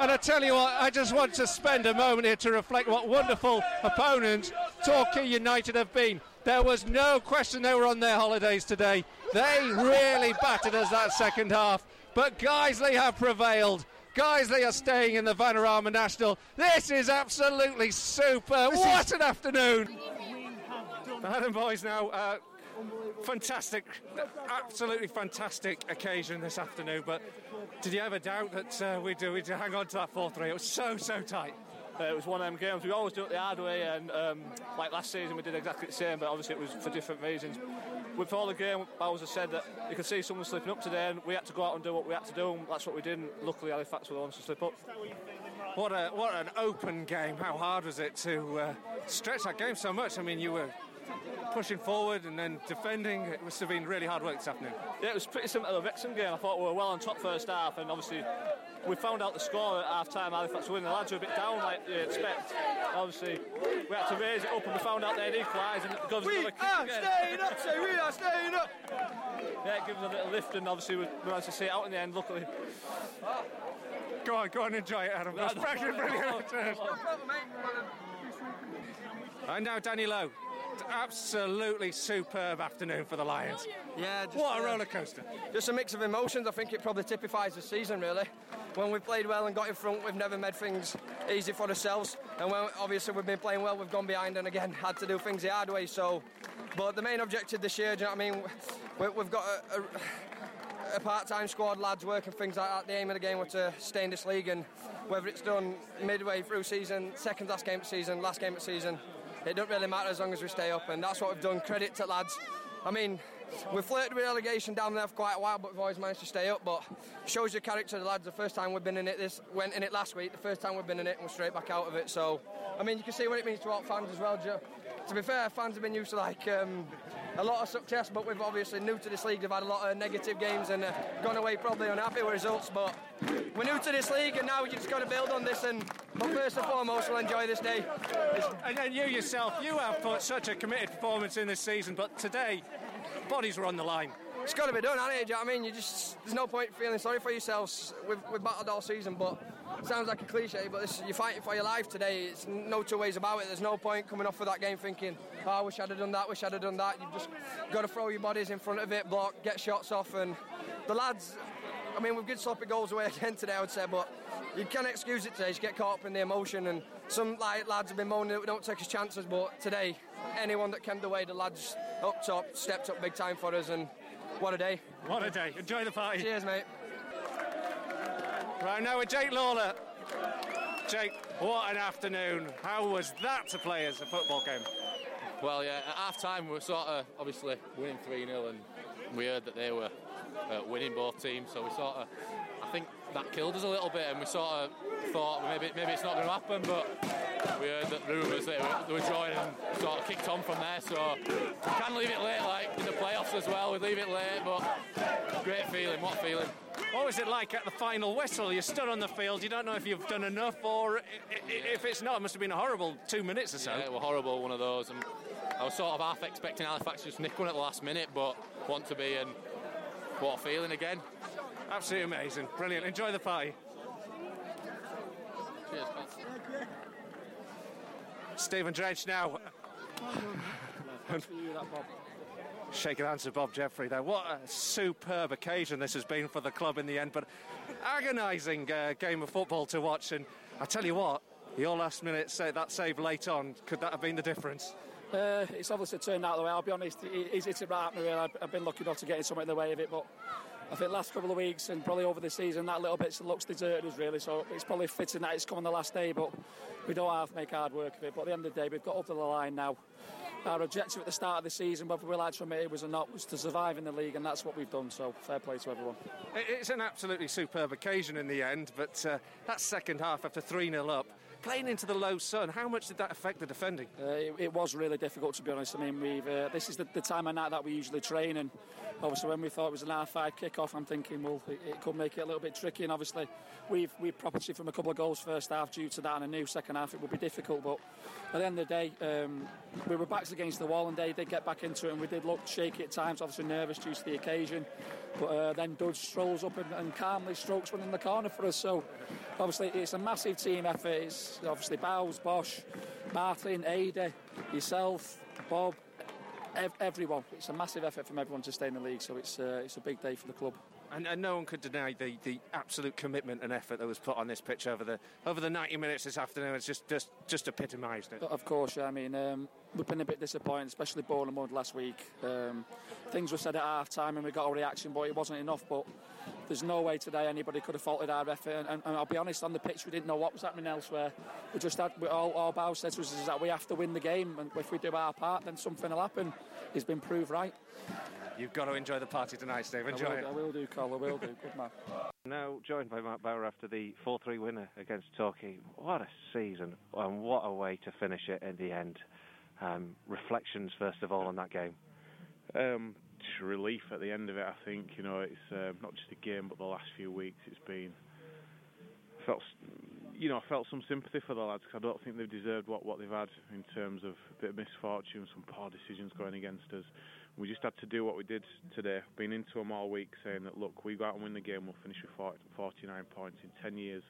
And I tell you what, I just want to spend a moment here to reflect what wonderful opponents Torquay United have been. There was no question they were on their holidays today. They really battered us that second half. But Guiseley have prevailed. Guiseley are staying in the Vanarama National. This is absolutely super. what an afternoon! The boys now. Uh, fantastic, absolutely fantastic occasion this afternoon. But did you ever doubt that uh, we'd, do, we'd hang on to that 4 3? It was so, so tight. Uh, it was one of them games. We always do it the hard way, and um, like last season, we did exactly the same, but obviously it was for different reasons. All the game, Bower said that you could see someone slipping up today, and we had to go out and do what we had to do, and that's what we did. And luckily, Halifax were the ones to slip up. What a what an open game! How hard was it to uh, stretch that game so much? I mean, you were pushing forward and then defending. It must have been really hard work this afternoon. Yeah, it was pretty similar to the Wrexham game. I thought we were well on top first half, and obviously we found out the score at half time. Halifax were winning. The lads were a bit down, like you expect. Obviously, we had to raise it up, and we found out they'd equalised, and it gives We another kick are again. staying up, say we are staying up. Yeah, it gives us a little lift, and obviously we we managed to see it out in the end. Luckily. Go on, go on, enjoy it, Adam. That's brilliant, brilliant. And now Danny Lowe. Absolutely superb afternoon for the Lions. Yeah, just, What a uh, roller coaster. Just a mix of emotions. I think it probably typifies the season, really. When we played well and got in front, we've never made things easy for ourselves. And when obviously we've been playing well, we've gone behind and again had to do things the hard way. So, but the main objective this year, do you know what I mean? We, we've got a, a, a part-time squad, lads working things like that. The aim of the game was to stay in this league, and whether it's done midway through season, second last game of season, last game of season, it doesn't really matter as long as we stay up, and that's what we've done. Credit to lads. I mean, we flirted with relegation down there for quite a while, but we've always managed to stay up. But shows the character of the lads. The first time we've been in it, this went in it last week. The first time we've been in it, and we're straight back out of it. So, I mean, you can see what it means to our fans as well. To be fair, fans have been used to like um, a lot of success, but we've obviously new to this league. They've had a lot of negative games and uh, gone away probably unhappy with results. But we're new to this league, and now we just got to build on this. And but first and foremost, we'll enjoy this day. And then you yourself, you have put such a committed performance in this season, but today, bodies were on the line. It's got to be done, hasn't it? Do you know what I mean? You just there's no point feeling sorry for yourselves. We've, we've battled all season, but it sounds like a cliche, but this, you're fighting for your life today. It's no two ways about it. There's no point coming off of that game thinking, "Oh, I wish I'd have done that. Wish I'd have done that." You've just got to throw your bodies in front of it, block, get shots off, and the lads. I mean, we've good sloppy goals away again today, I would say, but you can't excuse it today. Just get caught up in the emotion, and some like lads have been moaning that we don't take his chances, but today, anyone that came the way, the lads up top stepped up big time for us, and what a day! What a day. Enjoy the party. Cheers, mate. Right now with Jake Lawler. Jake, what an afternoon. How was that to play as a football game? Well, yeah, at half time we were sort of obviously winning 3 0 and we heard that they were uh, winning both teams, so we sort of, I think that killed us a little bit and we sort of thought maybe maybe it's not going to happen, but we heard that rumours that they were, joining and sort of kicked on from there, so we can leave it late, like in the playoffs as well, we leave it late, but great feeling, what feeling. What was it like at the final whistle? You stood on the field, you don't know if you've done enough or if it's not, it must have been a horrible two minutes or so. Yeah, it was horrible, one of those. And I was sort of half expecting Halifax to just nick one at the last minute, but want to be, and what a feeling again. Absolutely amazing. Brilliant. Enjoy the party. Cheers. Stephen Drench now. Shaking hands with Bob Jeffrey there. What a superb occasion this has been for the club in the end, but agonising uh, game of football to watch. And I tell you what, your last minute say, that save late on, could that have been the difference? Uh, it's obviously turned out the way. I'll be honest, it- he's it right at me. Really. I've, been lucky enough to get in in the way of it, but I think last couple of weeks and probably over the season, that little bit looks deserted us really. So it's probably fitting that it's come on the last day, but we don't have to make hard work of it. But at the end of the day, we've got to the line now. Our objective at the start of the season, whether we liked from it was or not, was to survive in the league, and that's what we've done. So fair play to everyone. It's an absolutely superb occasion in the end, but uh, that second half after 3 0 up, playing into the low sun, how much did that affect the defending? Uh, it, it was really difficult to be honest. I mean, we've uh, this is the, the time of night that we usually train, and obviously when we thought it was an R5 kick-off, I'm thinking, well, it, it could make it a little bit tricky. And obviously, we've we profited from a couple of goals first half due to that, and a new second half it would be difficult. But at the end of the day, um, we were backs against the wall, and they did get back into it, and we did look shaky at times, obviously nervous due to the occasion. But uh, then Dudge strolls up and, and calmly strokes one in the corner for us. So obviously, it's a massive team effort. It's obviously Bowles, Bosch, Martin, Ada, yourself, Bob, ev- everyone. It's a massive effort from everyone to stay in the league. So it's uh, it's a big day for the club. And, and no one could deny the, the absolute commitment and effort that was put on this pitch over the over the 90 minutes this afternoon. It's just just, just epitomised it. But of course, yeah, I mean, um, we've been a bit disappointed, especially Bournemouth last week. Um, things were said at half time and we got a reaction, but it wasn't enough. But there's no way today anybody could have faulted our effort. And, and, and I'll be honest, on the pitch, we didn't know what was happening elsewhere. We just had, we, all, all Bow said to us is that we have to win the game, and if we do our part, then something will happen. He's been proved right. You've got to enjoy the party tonight, Steve. Enjoy I will, it. I will do, Cole. I will do. Good man. Now joined by Mark Bower after the 4-3 winner against Torquay. What a season and what a way to finish it in the end. Um, reflections, first of all, on that game. Um, just relief at the end of it. I think you know it's uh, not just a game, but the last few weeks it's been felt you know I felt some sympathy for the lads. Cause I don't think they've deserved what what they've had in terms of a bit of misfortune, some poor decisions going against us. We just had to do what we did today. Been into them all week saying that look, we go out and win the game, we'll finish with 40, 49 points. In 10 years,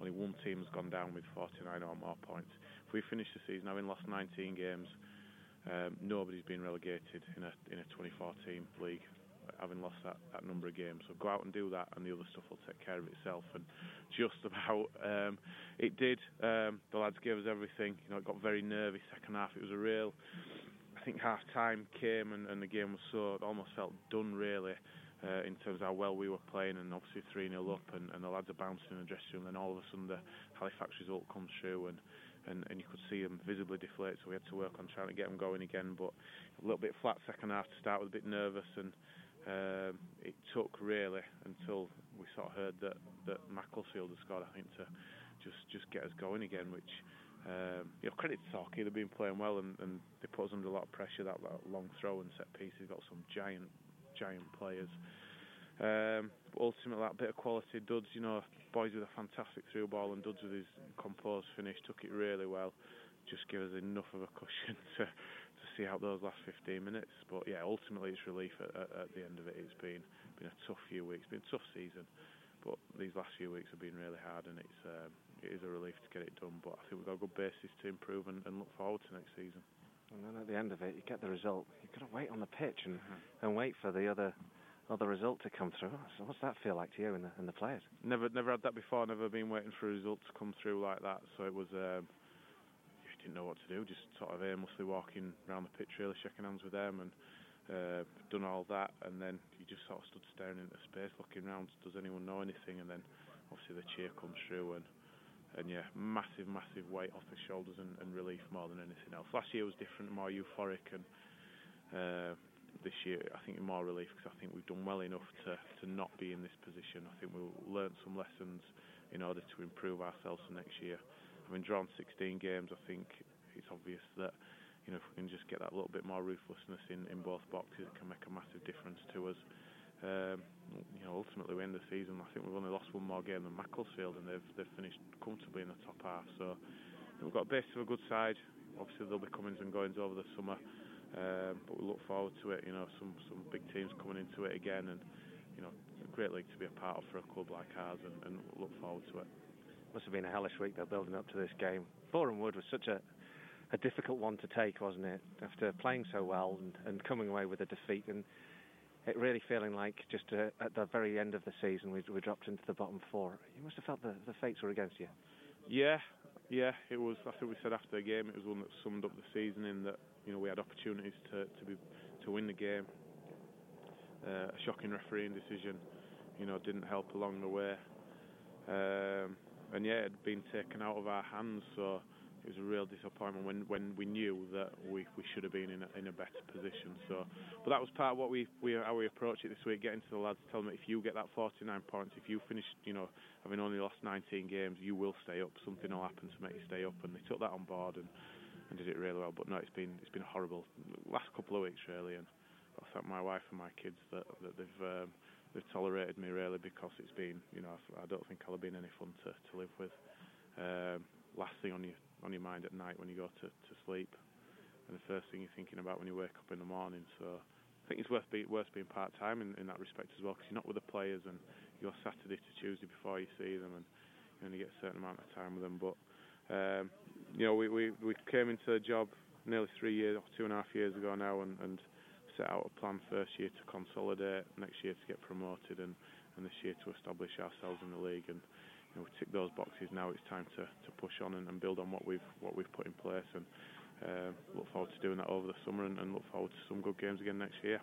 only one team has gone down with 49 or more points. If we finish the season having lost 19 games, um, nobody's been relegated in a in a 24 team league having lost that, that number of games. So go out and do that, and the other stuff will take care of itself. And just about um, it did. Um, the lads gave us everything. You know, it got very nervy second half. It was a real. I think half time came and, and the game was so almost felt done really. Uh, in terms of how well we were playing, and obviously 3 0 up, and, and the lads are bouncing in the dressing room. Then all of a sudden, the Halifax result comes through, and, and, and you could see them visibly deflate. So we had to work on trying to get them going again. But a little bit flat second half to start with, a bit nervous, and um, it took really until we sort of heard that that Macclesfield had scored. I think to just just get us going again, which. Um, you know, credit to Torquay, they've been playing well and, and they put us under a lot of pressure. That, that long throw and set piece, they've got some giant, giant players. Um, ultimately, that bit of quality, Duds, you know, Boyes with a fantastic through ball, and Duds with his composed finish took it really well. Just give us enough of a cushion to to see out those last 15 minutes. But yeah, ultimately, it's relief at, at, at the end of it. It's been been a tough few weeks, been a tough season, but these last few weeks have been really hard, and it's um, it is a relief to get it done. But I think we've got a good basis to improve and, and look forward to next season. And then at the end of it, you get the result. You've got to wait on the pitch and, and wait for the other other result to come through. So what's that feel like to you and the, and the players? Never never had that before. Never been waiting for a result to come through like that. So it was. Um, you didn't know what to do. Just sort of aimlessly walking around the pitch, really shaking hands with them, and uh, done all that. And then you just sort of stood staring into space, looking around. Does anyone know anything? And then obviously the cheer comes through, and and yeah, massive, massive weight off the shoulders and, and relief more than anything else. Last year was different, more euphoric, and uh, this year I think in more relief because I think we've done well enough to, to not be in this position. I think we'll learn some lessons in order to improve ourselves for next year. Having drawn 16 games, I think it's obvious that you know if we can just get that little bit more ruthlessness in, in both boxes, it can make a massive difference to us. Um, you know, ultimately we end the season. I think we've only lost one more game than Macclesfield, and they've they've finished comfortably in the top half. So we've got a base of a good side. Obviously there'll be comings and goings over the summer, um, but we look forward to it. You know, some some big teams coming into it again, and you know, a great league to be a part of for a club like ours, and, and look forward to it. Must have been a hellish week though, building up to this game. Boreham Wood was such a a difficult one to take, wasn't it? After playing so well and, and coming away with a defeat, and it really feeling like just uh, at the very end of the season we, we dropped into the bottom four. You must have felt the, the fates were against you. Yeah, yeah, it was. I think we said after the game it was one that summed up the season in that you know we had opportunities to to be to win the game. Uh, a shocking refereeing decision, you know, didn't help along the way. Um, and yeah, it had been taken out of our hands, so it was a real disappointment when, when we knew that we, we should have been in a, in a better position. So, but that was part of what we, we how we approach it this week, getting to the lads, telling them if you get that 49 points, if you finish, you know, having only lost 19 games, you will stay up. Something will happen to make you stay up, and they took that on board and, and did it really well. But no, it's been it's been horrible last couple of weeks really, and I thank my wife and my kids that that they've. Um, they've tolerated me really because it's been, you know, I don't think I'll have been any fun to, to live with. Um, last thing on your on your mind at night when you go to, to sleep, and the first thing you're thinking about when you wake up in the morning. So I think it's worth be, worth being part time in, in that respect as well because you're not with the players and you're Saturday to Tuesday before you see them and you only get a certain amount of time with them. But um, you know, we, we we came into the job nearly three years, two and a half years ago now, and, and set out a plan first year to consolidate, next year to get promoted, and, and this year to establish ourselves in the league. And you know, we tick those boxes now. It's time to, to push on and, and build on what we've what we've put in place, and uh, look forward to doing that over the summer, and, and look forward to some good games again next year.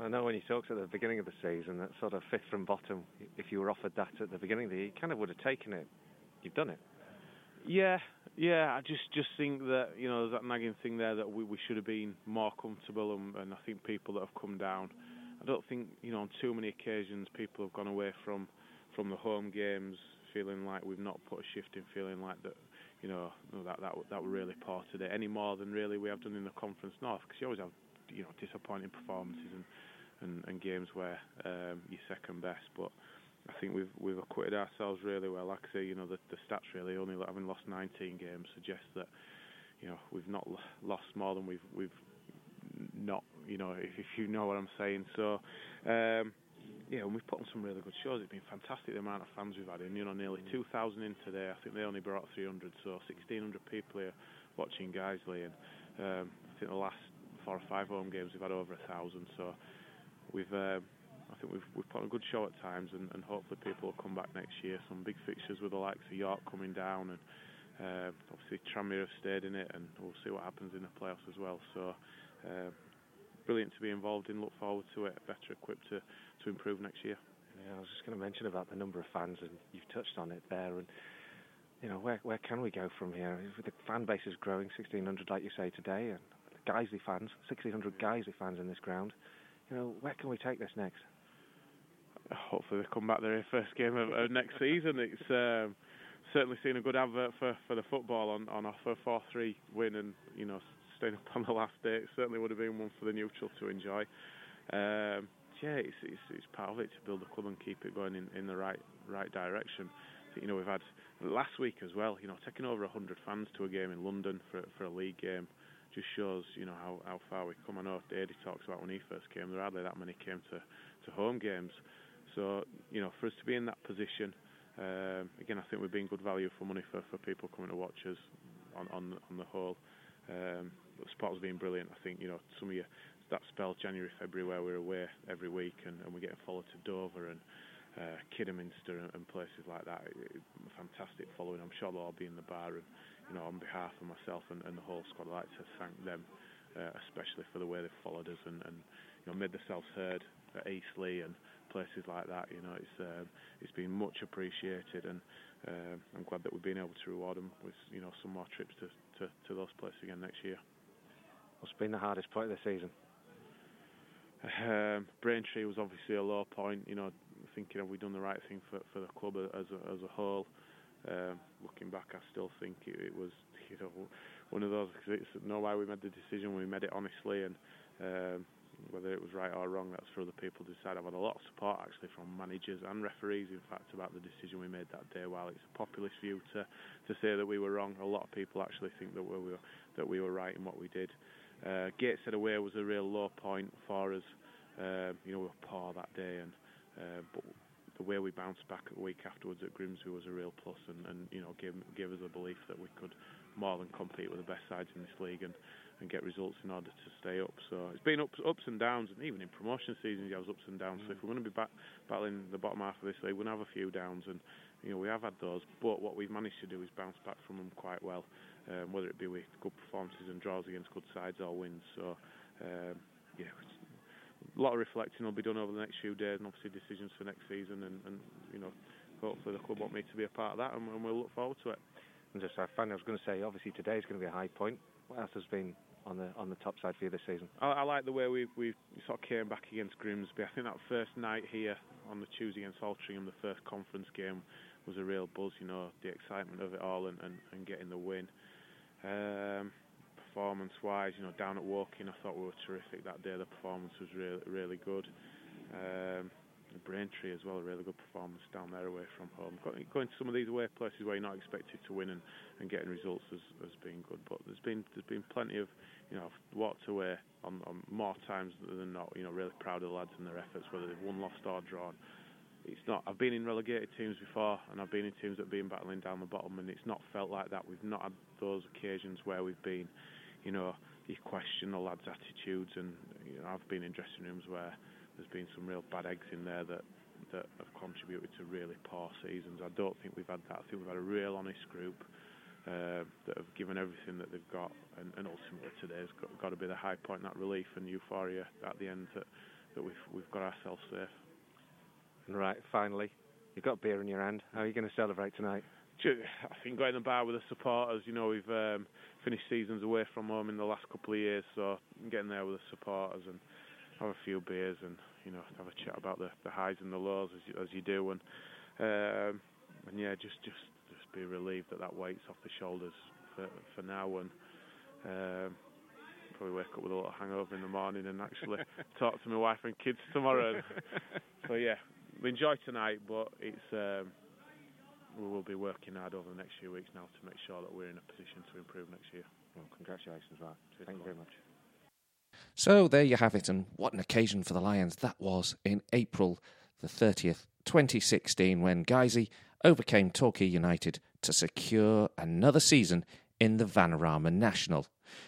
I know when you talked at the beginning of the season, that sort of fifth from bottom, if you were offered that at the beginning of the year, you kind of would have taken it. You've done it. Yeah, yeah. I just just think that you know there's that nagging thing there that we, we should have been more comfortable, and, and I think people that have come down. I don't think you know on too many occasions people have gone away from from the home games feeling like we've not put a shift in, feeling like that you know, that that that were really poor today, any more than really we have done in the Conference North, because you always have, you know, disappointing performances and and, and games where um, you're second best, but. I think we've we've acquitted ourselves really well. Like I say, you know, the, the stats really only having lost 19 games suggest that you know we've not lost more than we've we've not you know if, if you know what I'm saying. So um, yeah, and we've put on some really good shows. It's been fantastic the amount of fans we've had in. You know, nearly 2,000 in today. I think they only brought 300, so 1,600 people here watching Guiseley. And um, I think the last four or five home games we've had over a thousand. So we've, um, I think we've we've put on a good show at times, and, and hopefully people will come back next year. Some big fixtures with the likes of York coming down, and uh, obviously Tranmere have stayed in it, and we'll see what happens in the playoffs as well. So. Uh, brilliant to be involved in. Look forward to it. Better equipped to, to improve next year. Yeah, I was just going to mention about the number of fans, and you've touched on it there. And you know, where where can we go from here? The fan base is growing, 1,600, like you say today, and Guiseley fans, 1,600 Guiseley fans in this ground. You know, where can we take this next? Hopefully, they come back their first game of, of next season. It's um, certainly seen a good advert for, for the football on, on offer, 4-3 win, and you know, staying up on the last day. It certainly would have been one for the neutral to enjoy. Um, yeah, it's, it's, it's part of it to build the club and keep it going in, in the right right direction. you know, we've had last week as well. You know, taking over 100 fans to a game in London for for a league game just shows you know how, how far we've come. I know Eddie talks about when he first came, there hardly that many came to, to home games. So you know, for us to be in that position, um, again, I think we've been good value for money for, for people coming to watch us on on, on the whole. Um, but support's been brilliant. I think you know some of you that spell January February where we're away every week and, and we're getting followed to Dover and uh, Kidderminster and, and places like that. It, it, fantastic following. I'm sure they'll all be in the bar and you know on behalf of myself and, and the whole squad, I'd like to thank them uh, especially for the way they've followed us and, and you know made themselves heard at Eastleigh and places like that. You know it's um, it's been much appreciated and. Uh, I'm glad that we've been able to reward them with you know some more trips to, to, to those places again next year. What's been the hardest part of the season? Um, Braintree was obviously a low point. You know, thinking have we done the right thing for for the club as a, as a whole. Um, looking back, I still think it, it was you know one of those. Cause it's no why we made the decision. We made it honestly, and um, whether it was right or wrong, that's for other people to decide. I've had a lot of support actually from managers and referees, in fact, about the decision we made that day. While it's a populist view to to say that we were wrong, a lot of people actually think that we were that we were right in what we did. Uh, Gateshead away was a real low point for us. Uh, you know, we were poor that day, and uh, but the way we bounced back a week afterwards at Grimsby was a real plus, and, and you know, gave gave us a belief that we could more than compete with the best sides in this league and, and get results in order to stay up. So it's been ups ups and downs, and even in promotion seasons, you have ups and downs. Mm. So if we're going to be back, battling the bottom half of this league, we're going to have a few downs, and you know we have had those. But what we've managed to do is bounce back from them quite well um, whether it be with good performances and draws against good sides or wins. So, um, yeah, a lot of reflecting will be done over the next few days, and obviously decisions for next season. And, and you know, hopefully the club want me to be a part of that, and, and we'll look forward to it. And just I find I was going to say, obviously today is going to be a high point. What else has been on the on the top side for you this season? I, I like the way we we sort of came back against Grimsby. I think that first night here on the Tuesday against Altrincham, the first conference game, was a real buzz. You know, the excitement of it all and, and, and getting the win. Um, performance-wise, you know, down at Woking, I thought we were terrific that day. The performance was really, really good. Um, Braintree as well, a really good performance down there away from home. Going to some of these away places where you're not expected to win and, and getting results has, has been good. But there's been there's been plenty of, you know, walked away on, on more times than not. You know, really proud of the lads and their efforts, whether they've won, lost or drawn it's not. I've been in relegated teams before, and I've been in teams that have been battling down the bottom, and it's not felt like that. We've not had those occasions where we've been, you know, you question the lads' attitudes, and you know, I've been in dressing rooms where there's been some real bad eggs in there that that have contributed to really poor seasons. I don't think we've had that. I think we've had a real honest group uh, that have given everything that they've got, and, and ultimately today's got, got to be the high point, that relief and euphoria at the end that that we've we've got ourselves safe. Right, finally, you've got beer in your hand. How are you going to celebrate tonight? I think going to the bar with the supporters. You know, we've um, finished seasons away from home in the last couple of years, so getting there with the supporters and have a few beers and you know have a chat about the, the highs and the lows as you, as you do, and um, and yeah, just just just just be relieved that that weight's off the shoulders for for now and. Um, probably wake up with a little hangover in the morning and actually talk to my wife and kids tomorrow. so yeah, we enjoy tonight, but it's um, we will be working hard over the next few weeks now to make sure that we're in a position to improve next year. Well, congratulations, Mark. Thank you very much. So there you have it, and what an occasion for the Lions that was in April the 30th, 2016, when Guiseley overcame Torquay United to secure another season in the Vanarama National.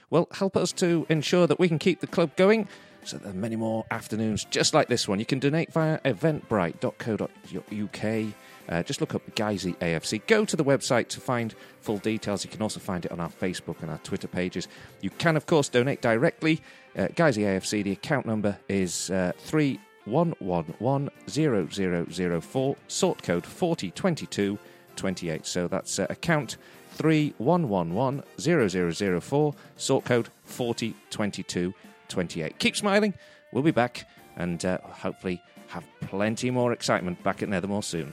Well, help us to ensure that we can keep the club going so there are many more afternoons just like this one. You can donate via eventbrite.co.uk. Uh, just look up Guiseley AFC. Go to the website to find full details. You can also find it on our Facebook and our Twitter pages. You can, of course, donate directly. Uh, AFC, the account number is uh, 31110004, sort code 402228. So that's uh, account 31110004, sort code 402228. Keep smiling. We'll be back and uh, hopefully have plenty more excitement back at Nethermoor soon.